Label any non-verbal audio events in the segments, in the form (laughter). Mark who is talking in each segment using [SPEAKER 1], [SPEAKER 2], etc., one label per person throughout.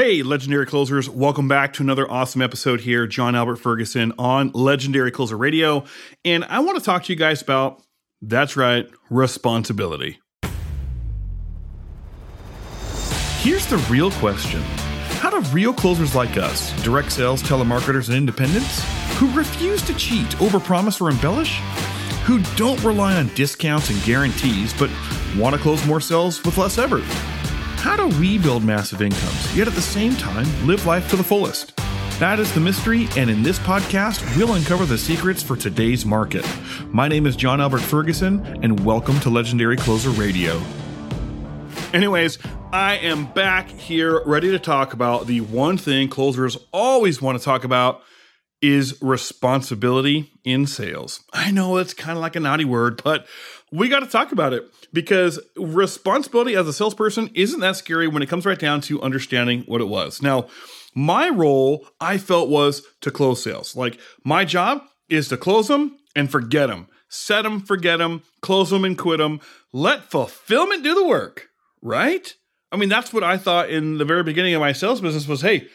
[SPEAKER 1] Hey, legendary closers, welcome back to another awesome episode here. John Albert Ferguson on Legendary Closer Radio. And I want to talk to you guys about that's right, responsibility. Here's the real question How do real closers like us, direct sales, telemarketers, and independents, who refuse to cheat, overpromise, or embellish, who don't rely on discounts and guarantees, but want to close more sales with less effort? How do we build massive incomes, yet at the same time live life to the fullest? That is the mystery, and in this podcast, we'll uncover the secrets for today's market. My name is John Albert Ferguson, and welcome to Legendary Closer Radio. Anyways, I am back here ready to talk about the one thing closers always want to talk about is responsibility in sales. I know it's kind of like a naughty word, but we got to talk about it because responsibility as a salesperson isn't that scary when it comes right down to understanding what it was. Now, my role I felt was to close sales. Like my job is to close them and forget them, set them, forget them, close them and quit them. Let fulfillment do the work, right? I mean, that's what I thought in the very beginning of my sales business was, hey,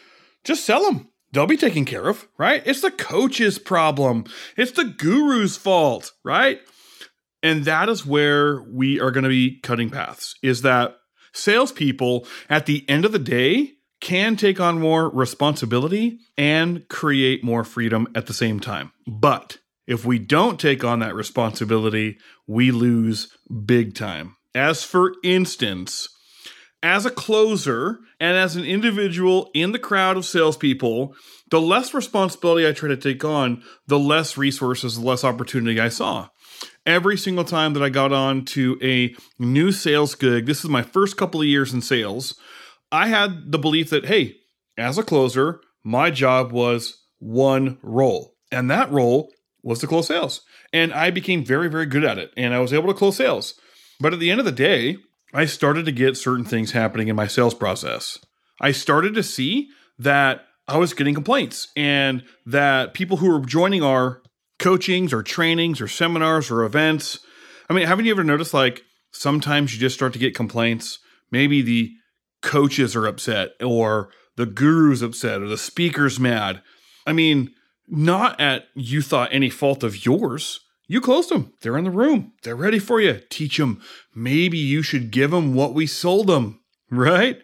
[SPEAKER 1] just sell them. They'll be taken care of, right? It's the coach's problem. It's the guru's fault, right? And that is where we are going to be cutting paths is that salespeople at the end of the day can take on more responsibility and create more freedom at the same time. But if we don't take on that responsibility, we lose big time. As for instance, as a closer and as an individual in the crowd of salespeople, the less responsibility I try to take on, the less resources, the less opportunity I saw every single time that I got on to a new sales gig, this is my first couple of years in sales, I had the belief that, hey, as a closer, my job was one role. And that role was to close sales. And I became very, very good at it. And I was able to close sales. But at the end of the day, I started to get certain things happening in my sales process. I started to see that I was getting complaints and that people who were joining our coachings or trainings or seminars or events. I mean, haven't you ever noticed like sometimes you just start to get complaints? Maybe the coaches are upset or the guru's upset or the speaker's mad. I mean, not at you thought any fault of yours. You closed them. They're in the room. They're ready for you. Teach them. Maybe you should give them what we sold them, right?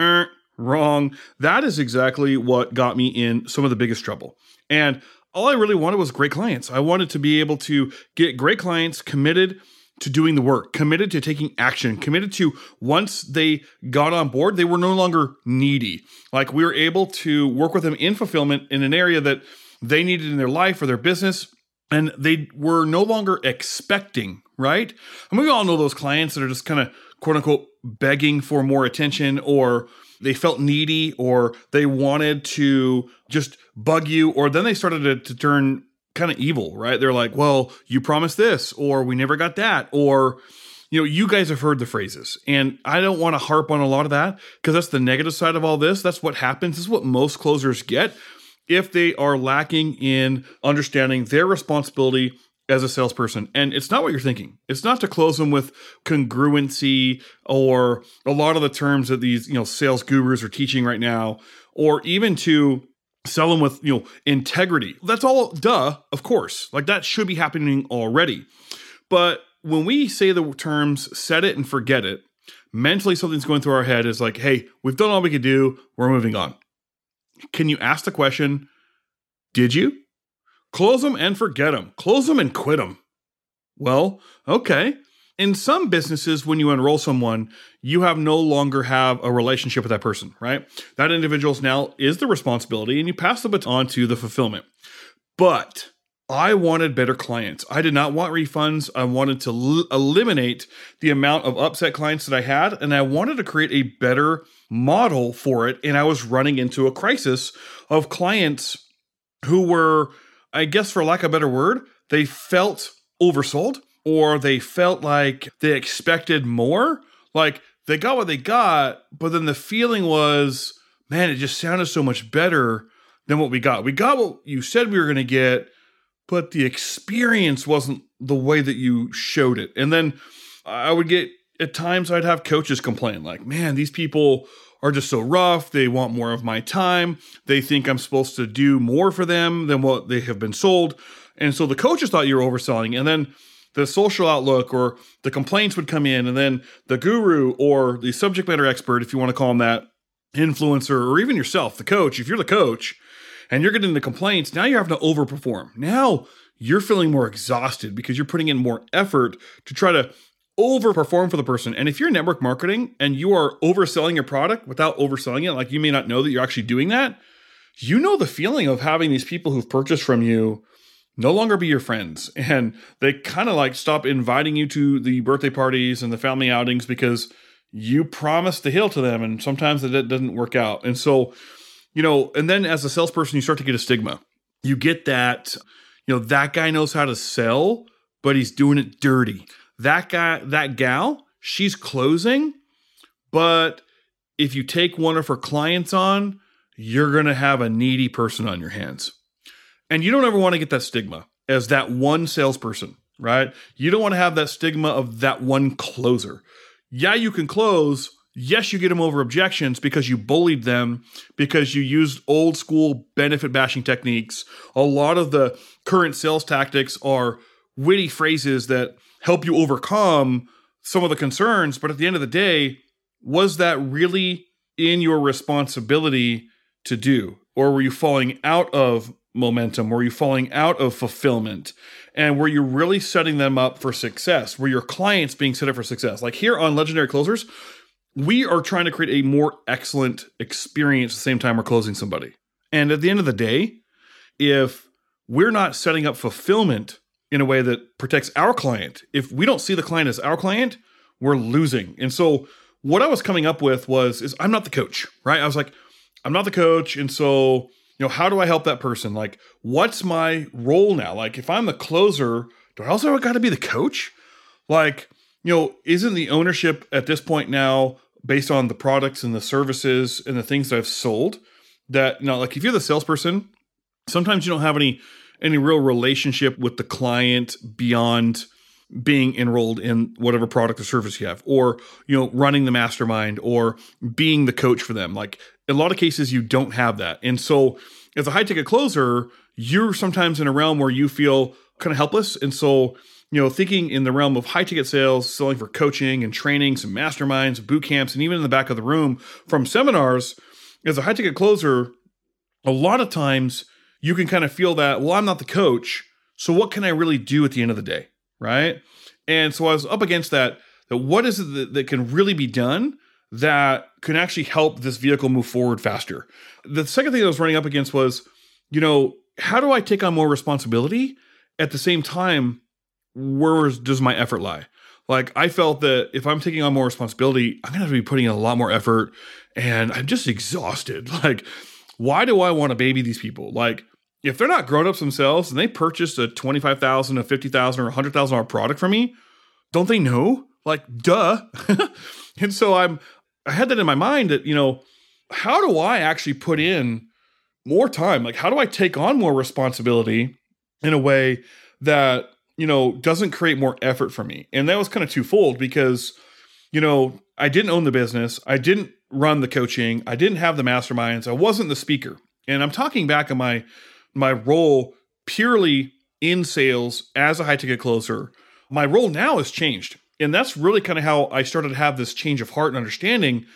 [SPEAKER 1] Er, wrong. That is exactly what got me in some of the biggest trouble. And all I really wanted was great clients. I wanted to be able to get great clients committed to doing the work, committed to taking action, committed to once they got on board, they were no longer needy. Like we were able to work with them in fulfillment in an area that they needed in their life or their business. And they were no longer expecting, right? And we all know those clients that are just kind of quote unquote begging for more attention or they felt needy or they wanted to just bug you, or then they started to, to turn kind of evil, right? They're like, well, you promised this, or we never got that, or you know, you guys have heard the phrases, and I don't want to harp on a lot of that because that's the negative side of all this. That's what happens. This is what most closers get if they are lacking in understanding their responsibility as a salesperson. And it's not what you're thinking. It's not to close them with congruency or a lot of the terms that these, you know, sales gurus are teaching right now, or even to sell them with, you know, integrity. That's all duh, of course. Like that should be happening already. But when we say the terms set it and forget it, mentally something's going through our head is like, hey, we've done all we could do, we're moving on. Can you ask the question, did you? Close them and forget them. Close them and quit them. Well, okay. In some businesses, when you enroll someone, you have no longer have a relationship with that person, right? That individual's now is the responsibility, and you pass the baton to the fulfillment. But I wanted better clients. I did not want refunds. I wanted to l- eliminate the amount of upset clients that I had, and I wanted to create a better model for it. And I was running into a crisis of clients who were I guess for lack of a better word, they felt oversold or they felt like they expected more. Like they got what they got, but then the feeling was, man, it just sounded so much better than what we got. We got what you said we were going to get, but the experience wasn't the way that you showed it. And then I would get at times I'd have coaches complain like, "Man, these people are just so rough. They want more of my time. They think I'm supposed to do more for them than what they have been sold. And so the coaches thought you were overselling. And then the social outlook or the complaints would come in. And then the guru or the subject matter expert, if you want to call them that, influencer, or even yourself, the coach, if you're the coach and you're getting the complaints, now you're having to overperform. Now you're feeling more exhausted because you're putting in more effort to try to overperform for the person. And if you're network marketing and you are overselling your product without overselling it, like you may not know that you're actually doing that, you know the feeling of having these people who've purchased from you no longer be your friends. (laughs) And they kind of like stop inviting you to the birthday parties and the family outings because you promised the hill to them. And sometimes that doesn't work out. And so, you know, and then as a salesperson, you start to get a stigma. You get that, you know, that guy knows how to sell, but he's doing it dirty that guy, that gal, she's closing, but if you take one of her clients on, you're going to have a needy person on your hands. And you don't ever want to get that stigma as that one salesperson, right? You don't want to have that stigma of that one closer. Yeah, you can close. Yes, you get them over objections because you bullied them, because you used old school benefit bashing techniques. A lot of the current sales tactics are witty phrases that help you overcome some of the concerns. But at the end of the day, was that really in your responsibility to do? Or were you falling out of momentum? Were you falling out of fulfillment? And were you really setting them up for success? Were your clients being set up for success? Like here on Legendary Closers, we are trying to create a more excellent experience the same time we're closing somebody. And at the end of the day, if we're not setting up fulfillment in a way that protects our client. If we don't see the client as our client, we're losing. And so what I was coming up with was is I'm not the coach, right? I was like, I'm not the coach. And so, you know, how do I help that person? Like, what's my role now? Like, if I'm the closer, do I also got to be the coach? Like, you know, isn't the ownership at this point now based on the products and the services and the things that I've sold? That you like if you're the salesperson, sometimes you don't have any any real relationship with the client beyond being enrolled in whatever product or service you have or you know running the mastermind or being the coach for them. Like in a lot of cases you don't have that. And so as a high ticket closer you're sometimes in a realm where you feel kind of helpless. And so you know thinking in the realm of high ticket sales selling for coaching and trainings and masterminds boot camps and even in the back of the room from seminars as a high ticket closer a lot of times you can kind of feel that, well, I'm not the coach. So what can I really do at the end of the day? Right. And so I was up against that. That what is it that, that can really be done that can actually help this vehicle move forward faster? The second thing I was running up against was, you know, how do I take on more responsibility at the same time? Where does my effort lie? Like I felt that if I'm taking on more responsibility, I'm gonna have to be putting in a lot more effort, and I'm just exhausted. (laughs) Like why do I want to baby these people? Like, if they're not grown ups themselves and they purchased a twenty five thousand, a fifty thousand, or a hundred thousand dollar product from me, don't they know? Like, duh. (laughs) and so I'm, I had that in my mind that you know, how do I actually put in more time? Like, how do I take on more responsibility in a way that you know doesn't create more effort for me? And that was kind of twofold because you know I didn't own the business, I didn't run the coaching. I didn't have the masterminds. I wasn't the speaker. And I'm talking back on my my role purely in sales as a high ticket closer. My role now has changed. And that's really kind of how I started to have this change of heart and understanding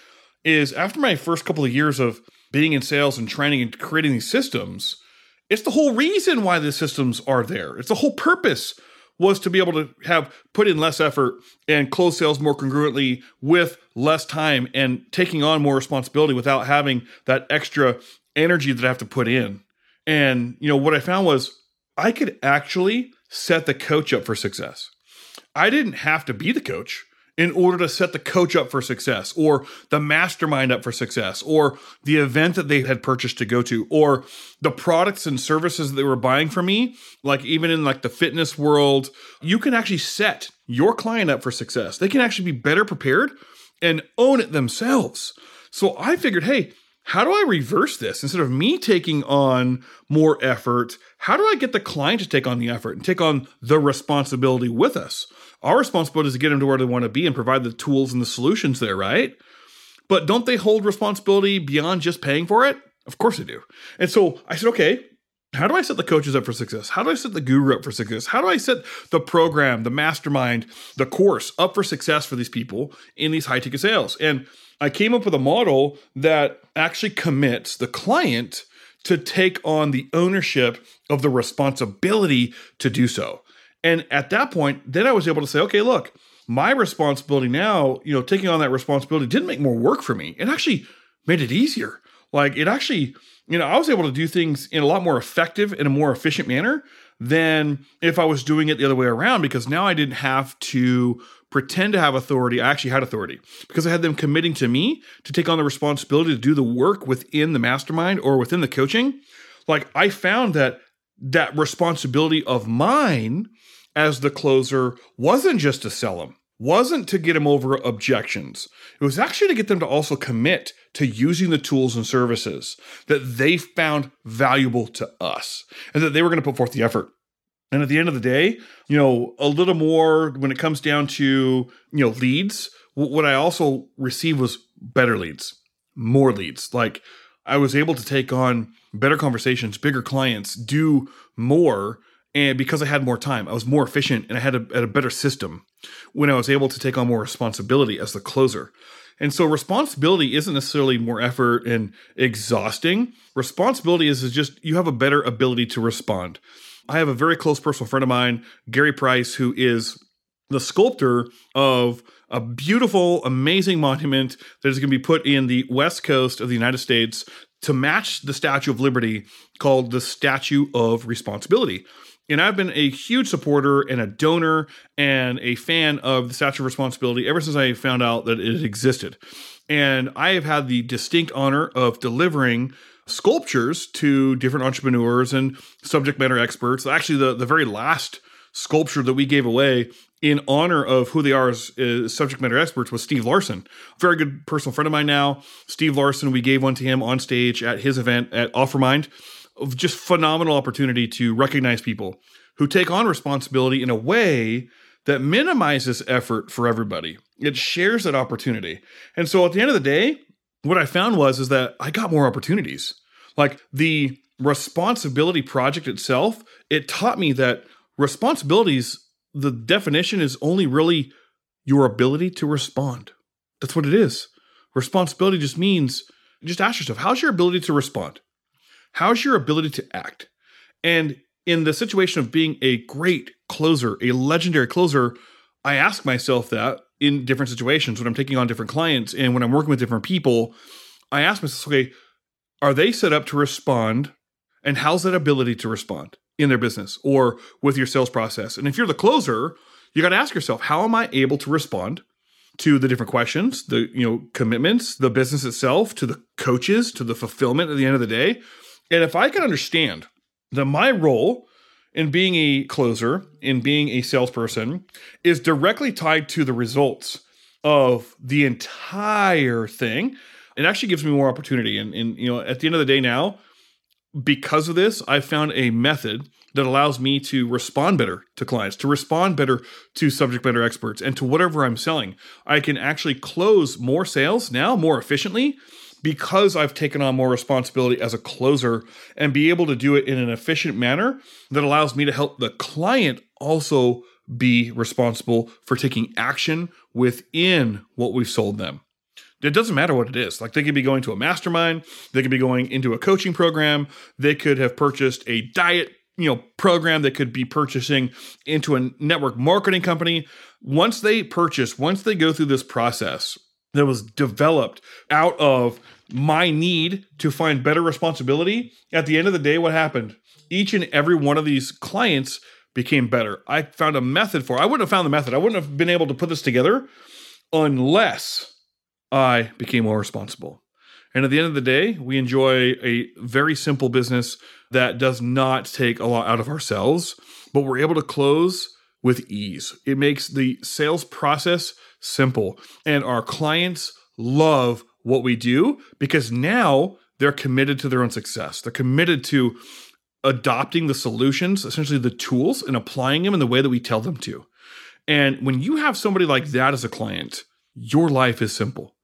[SPEAKER 1] is after my first couple of years of being in sales and training and creating these systems, it's the whole reason why the systems are there. It's the whole purpose was to be able to have put in less effort and close sales more congruently with less time and taking on more responsibility without having that extra energy that I have to put in. And you know what I found was I could actually set the coach up for success. I didn't have to be the coach in order to set the coach up for success or the mastermind up for success or the event that they had purchased to go to or the products and services that they were buying from me. Like even in like the fitness world you can actually set your client up for success. They can actually be better prepared and own it themselves. So i figured hey how do I reverse this? Instead of me taking on more effort, how do I get the client to take on the effort and take on the responsibility with us? Our responsibility is to get them to where they want to be and provide the tools and the solutions there, right? But don't they hold responsibility beyond just paying for it? Of course they do. And so I said, okay, how do I set the coaches up for success? How do I set the guru up for success? How do I set the program, the mastermind, the course up for success for these people in these high ticket sales? And I came up with a model that actually commits the client to take on the ownership of the responsibility to do so. And at that point, then I was able to say, okay, look, my responsibility now, you know, taking on that responsibility didn't make more work for me. It actually made it easier. Like it actually, you know, I was able to do things in a lot more effective in a more efficient manner than if I was doing it the other way around because now I didn't have to pretend to have authority. I actually had authority because I had them committing to me to take on the responsibility to do the work within the mastermind or within the coaching. Like I found that that responsibility of mine as the closer wasn't just to sell them, wasn't to get them over objections. It was actually to get them to also commit to using the tools and services that they found valuable to us and that they were going to put forth the effort. And at the end of the day, you know, a little more when it comes down to, you know, leads, what I also received was better leads, more leads. Like I was able to take on better conversations, bigger clients, do more and because I had more time, I was more efficient and I had a, had a better system when I was able to take on more responsibility as the closer. And so responsibility isn't necessarily more effort and exhausting. Responsibility is, is just you have a better ability to respond. I have a very close personal friend of mine, Gary Price, who is the sculptor of a beautiful, amazing monument that is going to be put in the west coast of the United States to match the Statue of Liberty called the Statue of Responsibility. And I've been a huge supporter and a donor and a fan of the Statue of Responsibility ever since I found out that it existed. And I have had the distinct honor of delivering sculptures to different entrepreneurs and subject matter experts. Actually, the, the very last sculpture that we gave away in honor of who they are as, as, subject matter experts was Steve Larsen, very good personal friend of mine now. Steve Larsen, we gave one to him on stage at his event at Offermind of just phenomenal opportunity to recognize people who take on responsibility in a way that minimizes effort for everybody. It shares that opportunity. And so at the end of the day, what I found was is that I got more opportunities. Like the responsibility project itself, it taught me that responsibilities the definition is only really your ability to respond. That's what it is. Responsibility just means just ask yourself, how's your ability to respond? How's your ability to act? And in the situation of being a great closer, a legendary closer, I ask myself that in different situations when I'm taking on different clients and when I'm working with different people. I ask myself, okay, are they set up to respond? And how's that ability to respond in their business or with your sales process? And if you're the closer, you got to ask yourself, how am I able to respond to the different questions, the you know commitments, the business itself, to the coaches, to the fulfillment at the end of the day? And if I can understand that my role in being a closer, in being a salesperson, is directly tied to the results of the entire thing, it actually gives me more opportunity. And, and you know, at the end of the day now, because of this, I've found a method that allows me to respond better to clients, to respond better to subject matter experts, and to whatever I'm selling. I can actually close more sales now more efficiently because I've taken on more responsibility as a closer and be able to do it in an efficient manner that allows me to help the client also be responsible for taking action within what we've sold them. It doesn't matter what it is. Like they could be going to a mastermind, they could be going into a coaching program, they could have purchased a diet, you know, program that could be purchasing into a network marketing company. Once they purchase, once they go through this process, that was developed out of my need to find better responsibility. At the end of the day, what happened? Each and every one of these clients became better. I found a method for. I wouldn't have found the method. I wouldn't have been able to put this together unless I became more responsible. And at the end of the day, we enjoy a very simple business that does not take a lot out of ourselves, but we're able to close with ease. It makes the sales process simple. And our clients love what we do because now they're committed to their own success. They're committed to adopting the solutions, essentially the tools, and applying them in the way that we tell them to. And when you have somebody like that as a client, your life is simple.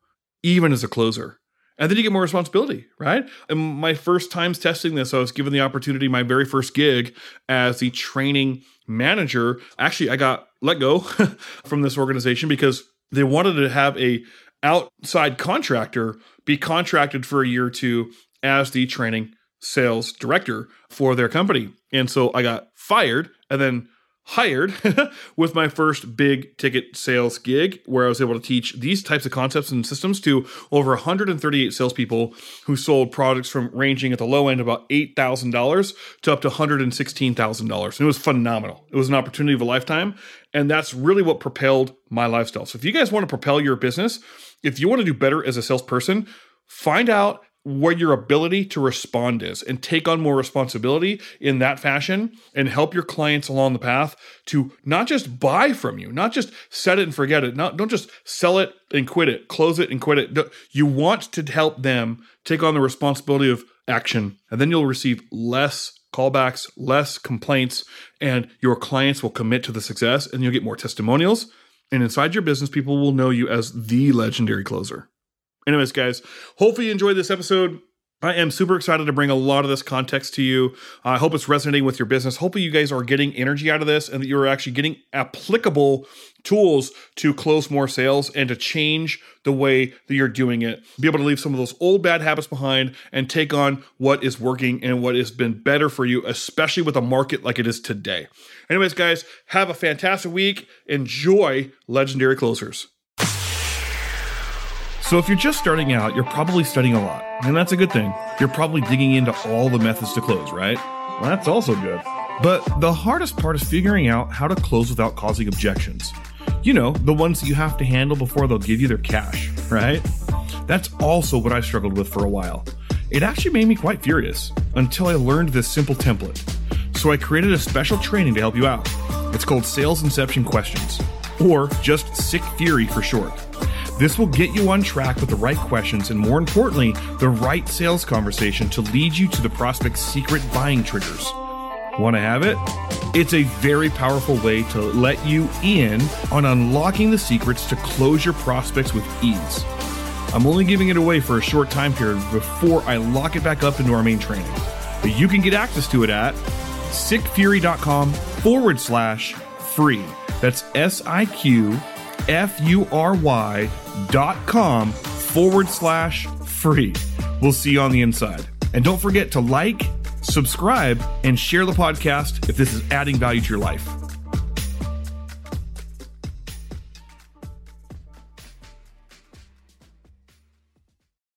[SPEAKER 1] even as a closer. And then you get more responsibility, right? And my first times testing this, I was given the opportunity, my very first gig as the training manager. Actually, I got let go (laughs) from this organization because they wanted to have a outside contractor be contracted for a year or two as the training sales director for their company. And so I got fired and then hired (laughs) with my first big ticket sales gig where I was able to teach these types of concepts and systems to over 138 salespeople who sold products from ranging at the low end about $8,000 to up to $116,000. And it was phenomenal. It was an opportunity of a lifetime. And that's really what propelled my lifestyle. So if you guys want to propel your business, if you want to do better as a salesperson, find out where your ability to respond is and take on more responsibility in that fashion and help your clients along the path to not just buy from you, not just set it and forget it, not don't just sell it and quit it, close it and quit it. You want to help them take on the responsibility of action and then you'll receive less callbacks, less complaints and your clients will commit to the success and you'll get more testimonials and inside your business people will know you as the legendary closer. Anyways, guys, hopefully you enjoyed this episode. I am super excited to bring a lot of this context to you. I hope it's resonating with your business. Hopefully, you guys are getting energy out of this and that you're actually getting applicable tools to close more sales and to change the way that you're doing it. Be able to leave some of those old bad habits behind and take on what is working and what has been better for you, especially with a market like it is today. Anyways, guys, have a fantastic week. Enjoy Legendary Closers. So, if you're just starting out, you're probably studying a lot, and that's a good thing. You're probably digging into all the methods to close, right? Well, that's also good. But the hardest part is figuring out how to close without causing objections. You know, the ones that you have to handle before they'll give you their cash, (laughs) right? That's also what I struggled with for a while. It actually made me quite furious until I learned this simple template. So I created a special training to help you out. It's called Sales Inception Questions, or just SIQ Fury for short. This will get you on track with the right questions and, more importantly, the right sales conversation to lead you to the prospect's secret buying triggers. Want to have it? It's a very powerful way to let you in on unlocking the secrets to close your prospects with ease. I'm only giving it away for a short time period before I lock it back up into our main training. But you can get access to it at siqfury.com forward slash free. That's S I Q F U R Y dot com forward slash free. We'll see you on the inside. And don't forget to like, subscribe, and share the podcast if this is adding value to your life.